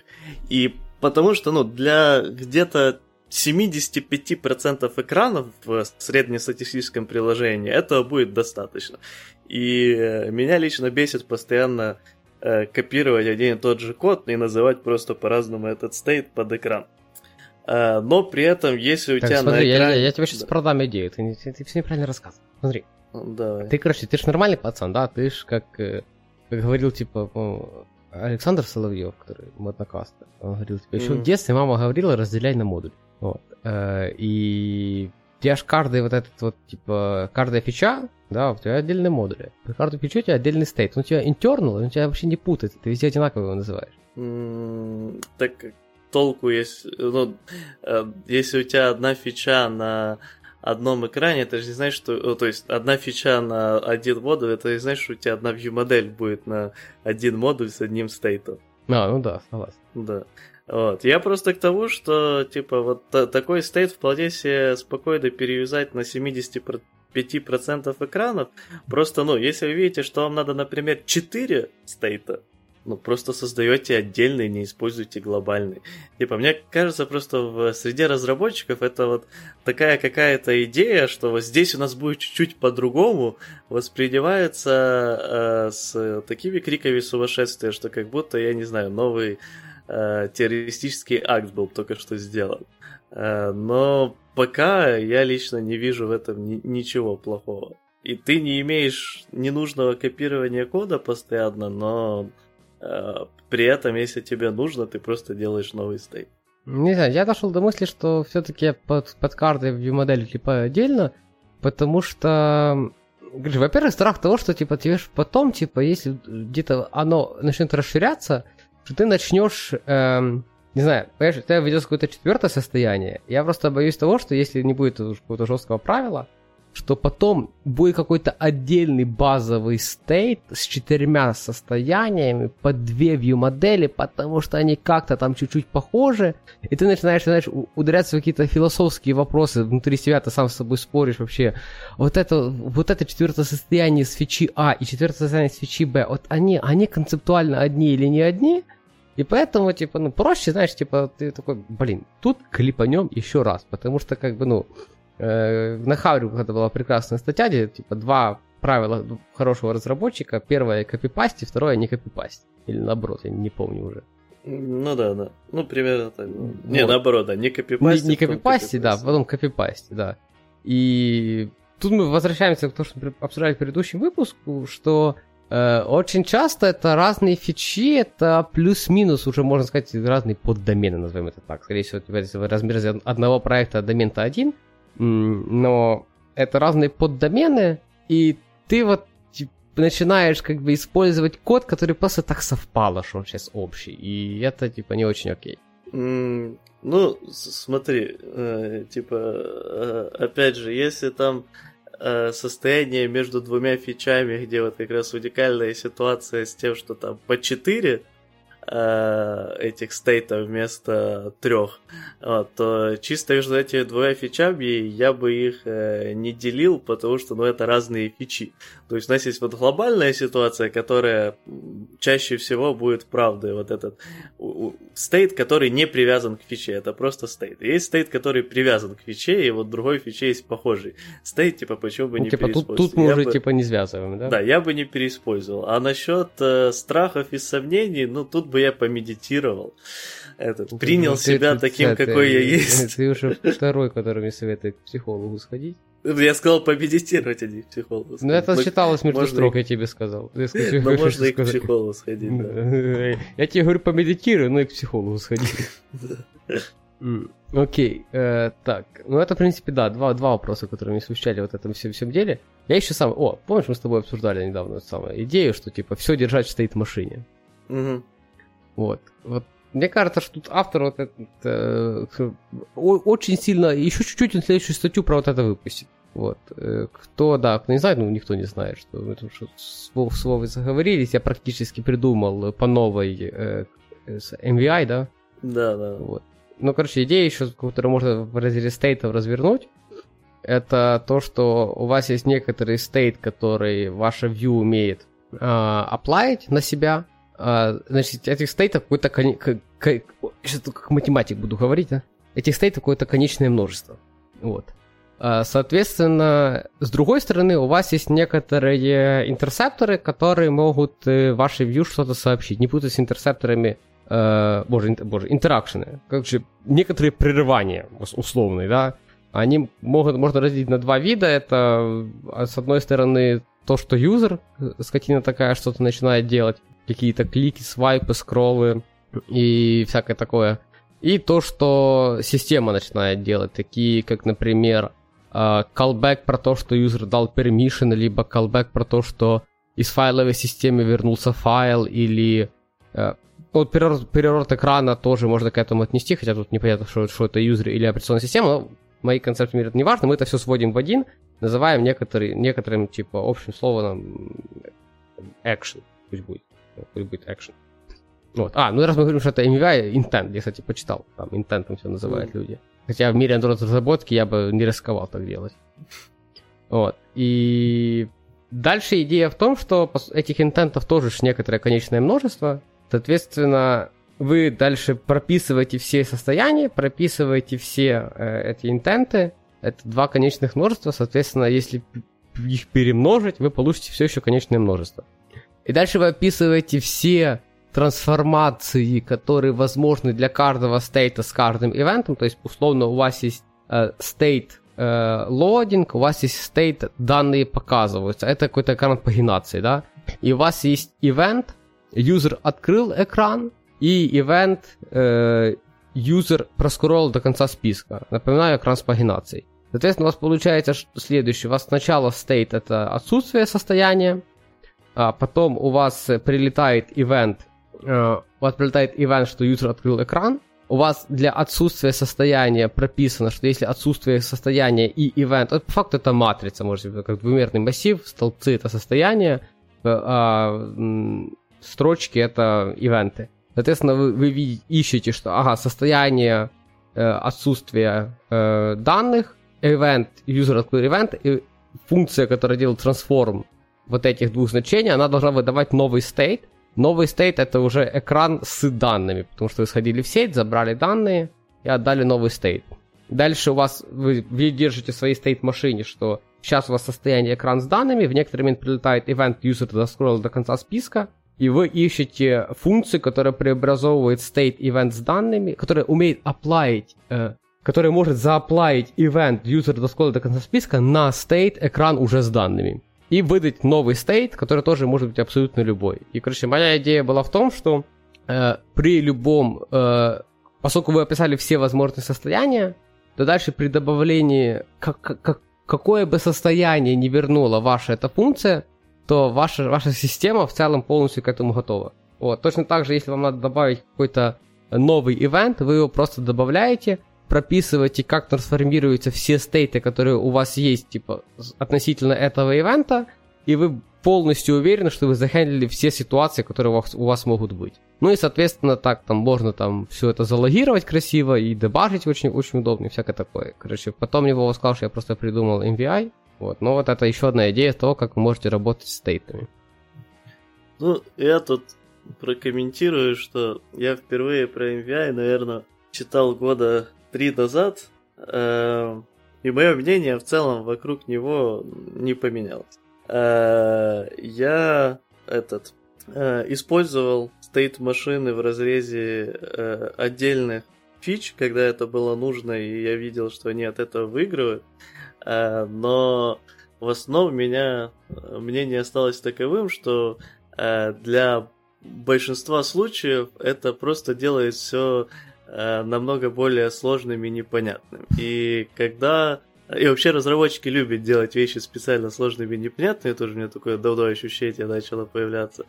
И потому что, ну, для где-то 75% экранов в среднестатистическом приложении этого будет достаточно. И э, меня лично бесит постоянно э, копировать один и тот же код и называть просто по-разному этот стейт под экран. Э, но при этом, если у так, тебя смотри, на экране... я, я тебе сейчас да. продам идею, ты, ты, ты все неправильно рассказывал. Смотри. Давай. Ты, короче, ты ж нормальный пацан, да? Ты ж как, э, как говорил, типа, Александр Соловьев, который моднокастер, он говорил, типа, еще mm-hmm. в детстве мама говорила, разделяй на модуль. Вот. Э, и у тебя же каждый вот этот вот, типа, каждая фича, да, у тебя отдельные модули. При каждой фиче у тебя отдельный стейт. Он у тебя internal, он у тебя вообще не путает, ты везде одинаково его называешь. Mm, так толку есть, ну, э, если у тебя одна фича на одном экране, это же не значит, что... То есть одна фича на один модуль, это не значит, что у тебя одна view-модель будет на один модуль с одним стейтом. А, ну да, согласен. Да. Вот. Я просто к тому, что, типа, вот та- такой стейт вполне себе спокойно переюзать на 75% экранов. Просто, ну, если вы видите, что вам надо, например, 4 стейта, ну, просто создаете отдельный, не используйте глобальный. Типа, мне кажется, просто в среде разработчиков это вот такая какая-то идея, что вот здесь у нас будет чуть-чуть по-другому, воспринимается э, с такими криками сумасшествия, что как будто, я не знаю, новый э, террористический акт был только что сделан. Э, но пока я лично не вижу в этом ни- ничего плохого. И ты не имеешь ненужного копирования кода постоянно, но при этом, если тебе нужно, ты просто делаешь новый стейт. Не знаю, я дошел до мысли, что все-таки под, под картой view модель типа отдельно, потому что, во-первых, страх того, что типа тебе потом, типа, если где-то оно начнет расширяться, что ты начнешь, эм, не знаю, понимаешь, тебя ведется какое-то четвертое состояние. Я просто боюсь того, что если не будет какого-то жесткого правила, что потом будет какой-то отдельный базовый стейт с четырьмя состояниями под две view-модели, потому что они как-то там чуть-чуть похожи, и ты начинаешь, знаешь, ударяться в какие-то философские вопросы, внутри себя ты сам с собой споришь вообще. Вот это, вот это четвертое состояние с фичи А и четвертое состояние с фичи Б, вот они, они концептуально одни или не одни, и поэтому, типа, ну, проще, знаешь, типа, ты такой, блин, тут клипанем еще раз, потому что, как бы, ну, Э, на Хаврю это была прекрасная статья, где типа два правила хорошего разработчика. Первое копипасти, второе не копипасти. Или наоборот, я не помню уже. Ну да, да. Ну, примерно так. Вот. Не, наоборот, да, не копипасти. Не, не копипасти, да, потом копипасти, да. И тут мы возвращаемся к тому, что мы обсуждали в предыдущем выпуску, что э, очень часто это разные фичи, это плюс-минус, уже можно сказать, разные поддомены, назовем это так. Скорее всего, если вы размере одного проекта домен-то один, но это разные поддомены, и ты вот типа, начинаешь как бы использовать код, который просто так совпало, что он сейчас общий, и это типа не очень окей. Ну, смотри, э, типа, э, опять же, если там э, состояние между двумя фичами, где вот как раз уникальная ситуация с тем, что там по 4, Э, этих стейтов вместо трех, вот, то чисто между этими двумя фичами я бы их э, не делил, потому что ну, это разные фичи. То есть у нас есть вот глобальная ситуация, которая чаще всего будет правдой. Вот этот стейт, который не привязан к фиче, это просто стейт. Есть стейт, который привязан к фиче, и вот другой фиче есть похожий стейт, типа почему бы ну, не типа, переиспользовать. Тут, тут мы уже бы, типа не связываем, да? Да, я бы не переиспользовал. А насчет э, страхов и сомнений, ну тут бы я помедитировал. Этот, ты, принял ты, себя ты, таким, ты, какой ты, я есть. Ты уже второй, который мне советует к психологу сходить. Я сказал помедитировать, а не к психологу Ну, это считалось между можно строк, и... я тебе сказал. Я [LAUGHS] но можно и к психологу сходить, да. [LAUGHS] Я тебе говорю, помедитируй, но и к психологу сходи. [LAUGHS] Окей, э, так, ну это, в принципе, да, два, два вопроса, которые меня смущали вот этом всем, всем деле. Я еще сам, о, помнишь, мы с тобой обсуждали недавно самую идею, что, типа, все держать в стейт-машине. Угу. Вот, вот мне кажется, что тут автор вот этот, э, очень сильно, еще чуть-чуть он следующую статью про вот это выпустит. Вот. Э, кто, да, кто не знает, ну никто не знает, что мы тут что с Вовой заговорились, я практически придумал по новой э, MVI, да? Да, да. Вот. Ну, короче, идея еще, которую можно в разделе стейтов развернуть, это то, что у вас есть некоторый стейт, который ваша view умеет э, оплавить на себя, а, значит, этих стейтов какой-то... Кони... Как... Сейчас как математик буду говорить, да? Этих стейтов какое-то конечное множество. Вот. А, соответственно, с другой стороны, у вас есть некоторые интерсепторы, которые могут э, вашей view что-то сообщить. Не путать с интерсепторами, э, боже, инт, боже, интеракшены. Как же, некоторые прерывания условные, да, они могут, можно разделить на два вида. Это, а, с одной стороны, то, что юзер, э, скотина такая, что-то начинает делать, какие-то клики, свайпы, скроллы и всякое такое. И то, что система начинает делать, такие как, например, uh, callback про то, что юзер дал permission, либо callback про то, что из файловой системы вернулся файл, или uh, вот переворот, переворот экрана тоже можно к этому отнести, хотя тут непонятно, что, что это юзер или операционная система, но мои концепты мира не важно, мы это все сводим в один, называем некоторые, некоторым, типа, общим словом action, пусть будет, пусть будет action. Вот. А, ну раз мы говорим, что это MVI, intent, я, кстати, почитал, там интентом все называют люди. Хотя в мире Android разработки я бы не рисковал так делать. Вот. И дальше идея в том, что этих интентов тоже некоторое конечное множество. Соответственно, вы дальше прописываете все состояния, прописываете все э, эти интенты. Это два конечных множества. Соответственно, если их перемножить, вы получите все еще конечное множество. И дальше вы описываете все трансформации, которые возможны для каждого стейта с каждым ивентом. То есть, условно, у вас есть э, state э, loading, у вас есть state, данные показываются. Это какой-то экран пагинации, да? И у вас есть event, юзер открыл экран, и event э, юзер проскролл до конца списка. Напоминаю, экран с пагинацией. Соответственно, у вас получается следующее. У вас сначала state это отсутствие состояния, а потом у вас прилетает event Э, у вас прилетает event, что юзер открыл экран, у вас для отсутствия состояния прописано, что если отсутствие состояния и ивент, по факту это матрица, может быть, как двумерный массив, столбцы это состояние, э, а строчки это ивенты. Соответственно, вы, вы ищете, что ага, состояние э, отсутствия э, данных, event, user открыл event, и функция, которая делает трансформ вот этих двух значений, она должна выдавать новый state, Новый стейт это уже экран с данными, потому что вы сходили в сеть, забрали данные и отдали новый стейт. Дальше у вас, вы, вы держите в своей стейт-машине, что сейчас у вас состояние экран с данными, в некоторый момент прилетает event user доскролл до конца списка, и вы ищете функцию, которая преобразовывает state event с данными, которая умеет оплавить, э, которая может зааплавить event user доскролл до конца списка на state экран уже с данными и выдать новый стейт, который тоже может быть абсолютно любой. И, короче, моя идея была в том, что э, при любом, э, поскольку вы описали все возможные состояния, то дальше при добавлении, как, как, какое бы состояние не вернула ваша эта функция, то ваша, ваша система в целом полностью к этому готова. Вот. Точно так же, если вам надо добавить какой-то новый ивент, вы его просто добавляете, прописываете, как трансформируются все стейты, которые у вас есть, типа, относительно этого ивента, и вы полностью уверены, что вы захендлили все ситуации, которые у вас, у вас могут быть. Ну и, соответственно, так там можно там все это залогировать красиво и дебажить очень, очень удобно и всякое такое. Короче, потом мне Вова сказал, что я просто придумал MVI. Вот. Но вот это еще одна идея того, как вы можете работать с стейтами. Ну, я тут прокомментирую, что я впервые про MVI, наверное, читал года три назад, э, и мое мнение в целом вокруг него не поменялось. Э, я этот э, использовал стейт машины в разрезе э, отдельных фич, когда это было нужно, и я видел, что они от этого выигрывают. Э, но в основном меня э, мнение осталось таковым, что э, для большинства случаев это просто делает все Э, намного более сложным и непонятным. И когда... И вообще разработчики любят делать вещи специально сложными и непонятными, тоже у меня такое давно ощущение начало появляться.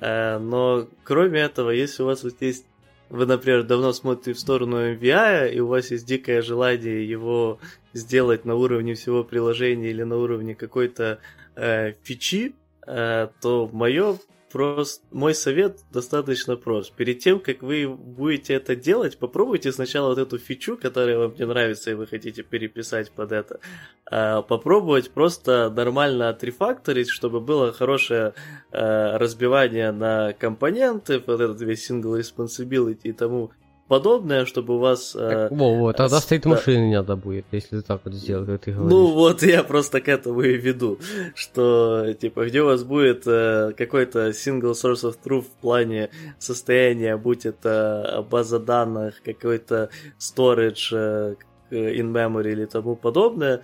Э, но кроме этого, если у вас вот есть вы, например, давно смотрите в сторону MVI, и у вас есть дикое желание его сделать на уровне всего приложения или на уровне какой-то э, фичи, э, то мое Просто мой совет достаточно прост. Перед тем, как вы будете это делать, попробуйте сначала вот эту фичу, которая вам не нравится, и вы хотите переписать под это. А, попробовать просто нормально отрефакторить, чтобы было хорошее а, разбивание на компоненты, вот этот весь single responsibility и тому подобное, чтобы у вас... Так, э, во, во, тогда стоит машины не надо будет, если так вот сделать, как ты говоришь. Ну вот я просто к этому и веду, что типа где у вас будет э, какой-то single source of truth в плане состояния, будь это база данных, какой-то storage, э, in memory или тому подобное.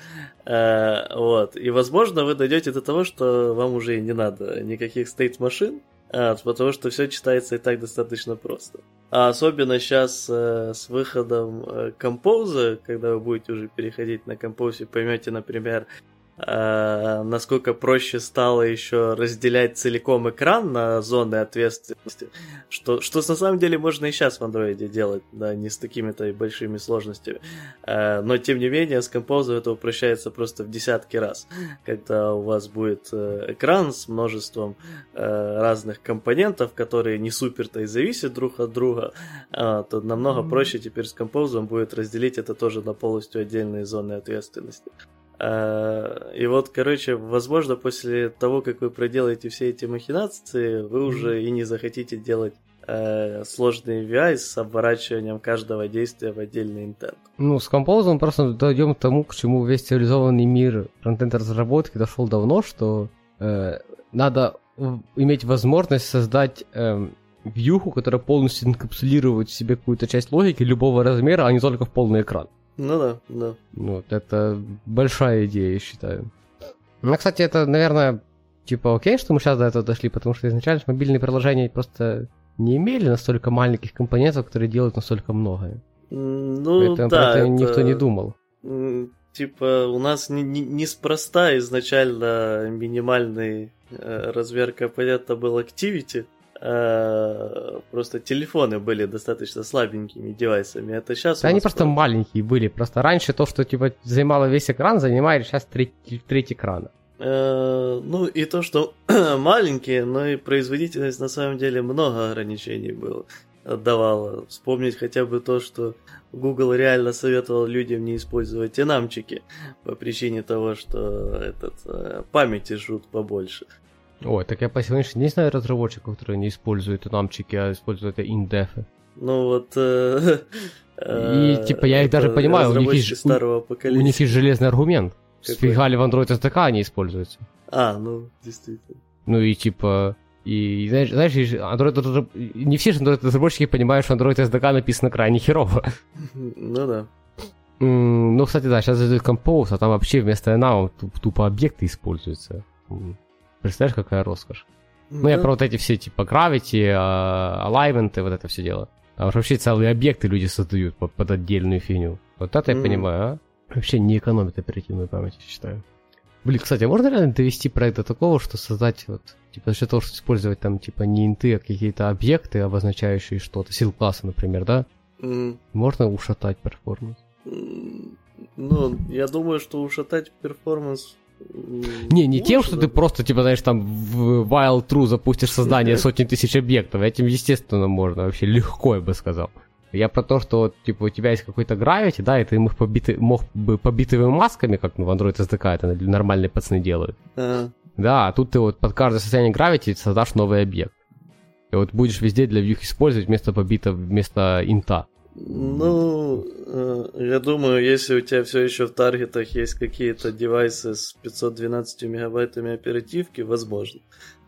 Вот. И, возможно, вы дойдете до того, что вам уже и не надо никаких state машин, а, потому что все читается и так достаточно просто. А особенно сейчас э, с выходом э, композа, когда вы будете уже переходить на композе, поймете, например, э, насколько проще стало еще разделять целиком экран на зоны ответственности, что, что на самом деле можно и сейчас в андроиде делать, да, не с такими-то большими сложностями. Э, но тем не менее с композом это упрощается просто в десятки раз, когда у вас будет э, экран с множеством э, разных компонентов, которые не супер-то и зависят друг от друга, э, то намного mm-hmm. проще теперь с композом будет разделить это тоже на полностью отдельные зоны ответственности. Э, и вот, короче, возможно, после того, как вы проделаете все эти махинации, вы уже и не захотите делать э, сложный VI с обворачиванием каждого действия в отдельный интент. Ну, с Compose просто дойдем к тому, к чему весь цивилизованный мир фронтенд разработки дошел давно, что э, надо иметь возможность создать э, вьюху, которая полностью инкапсулирует в себе какую-то часть логики любого размера, а не только в полный экран. Ну да, да. Вот, это большая идея, я считаю. Ну, кстати, это, наверное, типа окей, что мы сейчас до этого дошли, потому что изначально мобильные приложения просто не имели настолько маленьких компонентов, которые делают настолько многое. Ну, Поэтому да, про это, это никто не думал. Типа, у нас не, не, неспроста изначально минимальный э, размер компонента был Activity, просто телефоны были достаточно слабенькими девайсами. Это сейчас. Да они просто про... маленькие были. Просто раньше то, что типа занимало весь экран, занимает сейчас треть, треть экрана. Э, ну и то, что [CLEARS THROAT] маленькие, но и производительность на самом деле много ограничений было давала. Вспомнить хотя бы то, что Google реально советовал людям не использовать инамчики по причине того, что этот э, памяти жрут побольше. Ой, так я по сегодняшний не знаю разработчиков, которые не используют инамчики, а используют это индефы. Ну вот... Э, [LAUGHS] и типа я их даже понимаю, у них, есть, старого у, у них есть железный аргумент. Сфигали в Android SDK они используются. А, ну, действительно. Ну и типа... И знаешь, знаешь Android, не все же Android разработчики понимают, что Android SDK написано крайне херово. [LAUGHS] Ну да. Ну, кстати, да, сейчас идет Compose, а там вообще вместо enum тупо объекты используются. Представляешь, какая роскошь? Ну, да. я про вот эти все, типа, gravity, alignment, вот это все дело. А уж вообще целые объекты люди создают под, под отдельную фигню. Вот это mm. я понимаю, а? Вообще не экономит оперативную память, я считаю. Блин, кстати, а можно реально довести проект до такого, что создать вот, типа, за счет того, что использовать там, типа, не int ы, а какие-то объекты, обозначающие что-то, sealed класса, например, да? Mm. Можно ушатать performance? Ну, я думаю, что ушатать performance не, не тем, что ты просто, типа, знаешь, там в Wild True запустишь создание [LAUGHS] сотни тысяч объектов. Этим, естественно, можно вообще легко, я бы сказал. Я про то, что, типа, у тебя есть какой-то гравити, да, и ты мог, побиты, мог бы побитыми масками, как ну, в Android SDK это нормальные пацаны делают. Uh-huh. Да, а тут ты вот под каждое состояние гравити создашь новый объект. И вот будешь везде для вьюх использовать вместо побита, вместо инта. Ну, э, я думаю, если у тебя все еще в таргетах есть какие-то девайсы с 512 мегабайтами оперативки, возможно.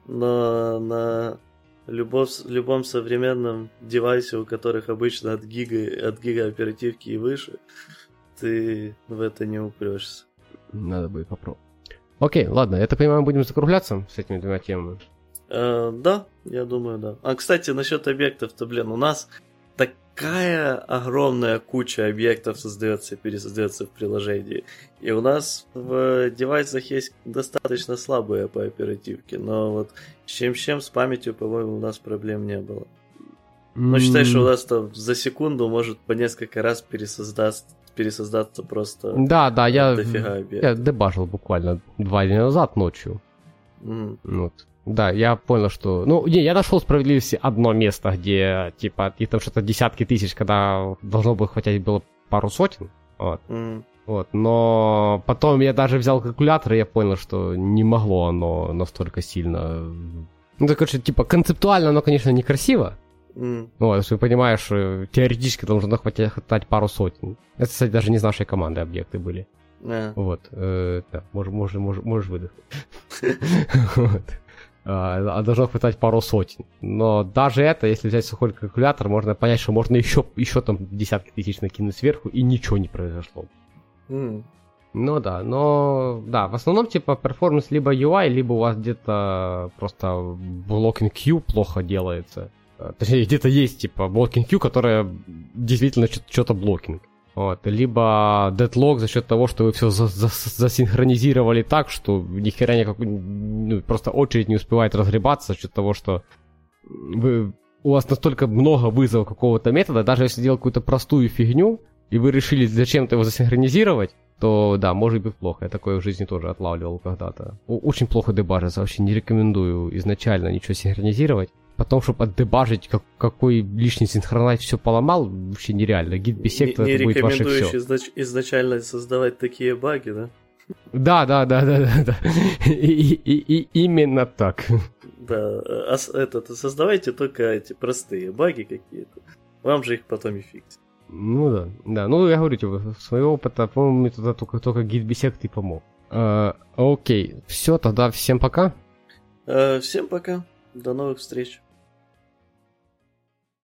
Но на любом, любом современном девайсе, у которых обычно от гига, от гига оперативки и выше, ты в это не упрешься. Надо будет попробовать. Окей, ладно, я так понимаю, будем закругляться с этими двумя темами. Э, да, я думаю, да. А, кстати, насчет объектов-то, блин, у нас такая огромная куча объектов создается и пересоздается в приложении. И у нас в девайсах есть достаточно слабые по оперативке, но вот с чем-чем с памятью, по-моему, у нас проблем не было. Но считай, что у нас там за секунду может по несколько раз пересоздаться пересоздаться просто Да, да, я, я дебажил буквально два дня назад ночью. Mm. Вот. Да, я понял, что... Ну, не, я нашел справедливости одно место, где, типа, их там что-то десятки тысяч, когда должно было хватать было пару сотен. Вот. Mm. Вот, но потом я даже взял калькулятор, и я понял, что не могло оно настолько сильно... Ну, так, короче, типа, концептуально оно, конечно, некрасиво, Mm. Вот, ты понимаешь, что теоретически должно хватать, хватать пару сотен. Это, кстати, даже не с нашей команды объекты были. А, Вот, э, да, можешь, можешь, можешь, можешь выдохнуть. [LAUGHS] А, а должно хватать пару сотен. Но даже это, если взять сухой калькулятор, можно понять, что можно еще, еще там десятки тысяч накинуть сверху, и ничего не произошло. м. Ну да, но да, в основном типа перформанс либо UI, либо у вас где-то просто blocking queue плохо делается. Э, Точнее, где-то есть типа blocking queue, которая действительно что-то блокинг. Вот. Либо deadlock за счет того, что вы все за- за- засинхронизировали так, что ни хера никакой, ну, просто очередь не успевает разгребаться за счет того, что вы, у вас настолько много вызовов какого-то метода, даже если делать какую-то простую фигню, и вы решили зачем-то его засинхронизировать, то да, может быть плохо. Я такое в жизни тоже отлавливал когда-то. Очень плохо дебажится, вообще не рекомендую изначально ничего синхронизировать. Потом, чтобы отдебажить, как, какой лишний синхронайз все поломал, вообще нереально. Гид Не, бисекта не это будет ваше все. изнач- изначально создавать такие баги, да? Да, да, да, да, да, да. И, и- и именно так. Да, а этот, создавайте только эти простые баги какие-то. Вам же их потом и фиксить. Ну да, да. Ну я говорю тебе, с своего опыта, по-моему, мне туда только, только гид бисект и помог. Э, окей, все, тогда всем пока. Э, Всем пока, до новых встреч.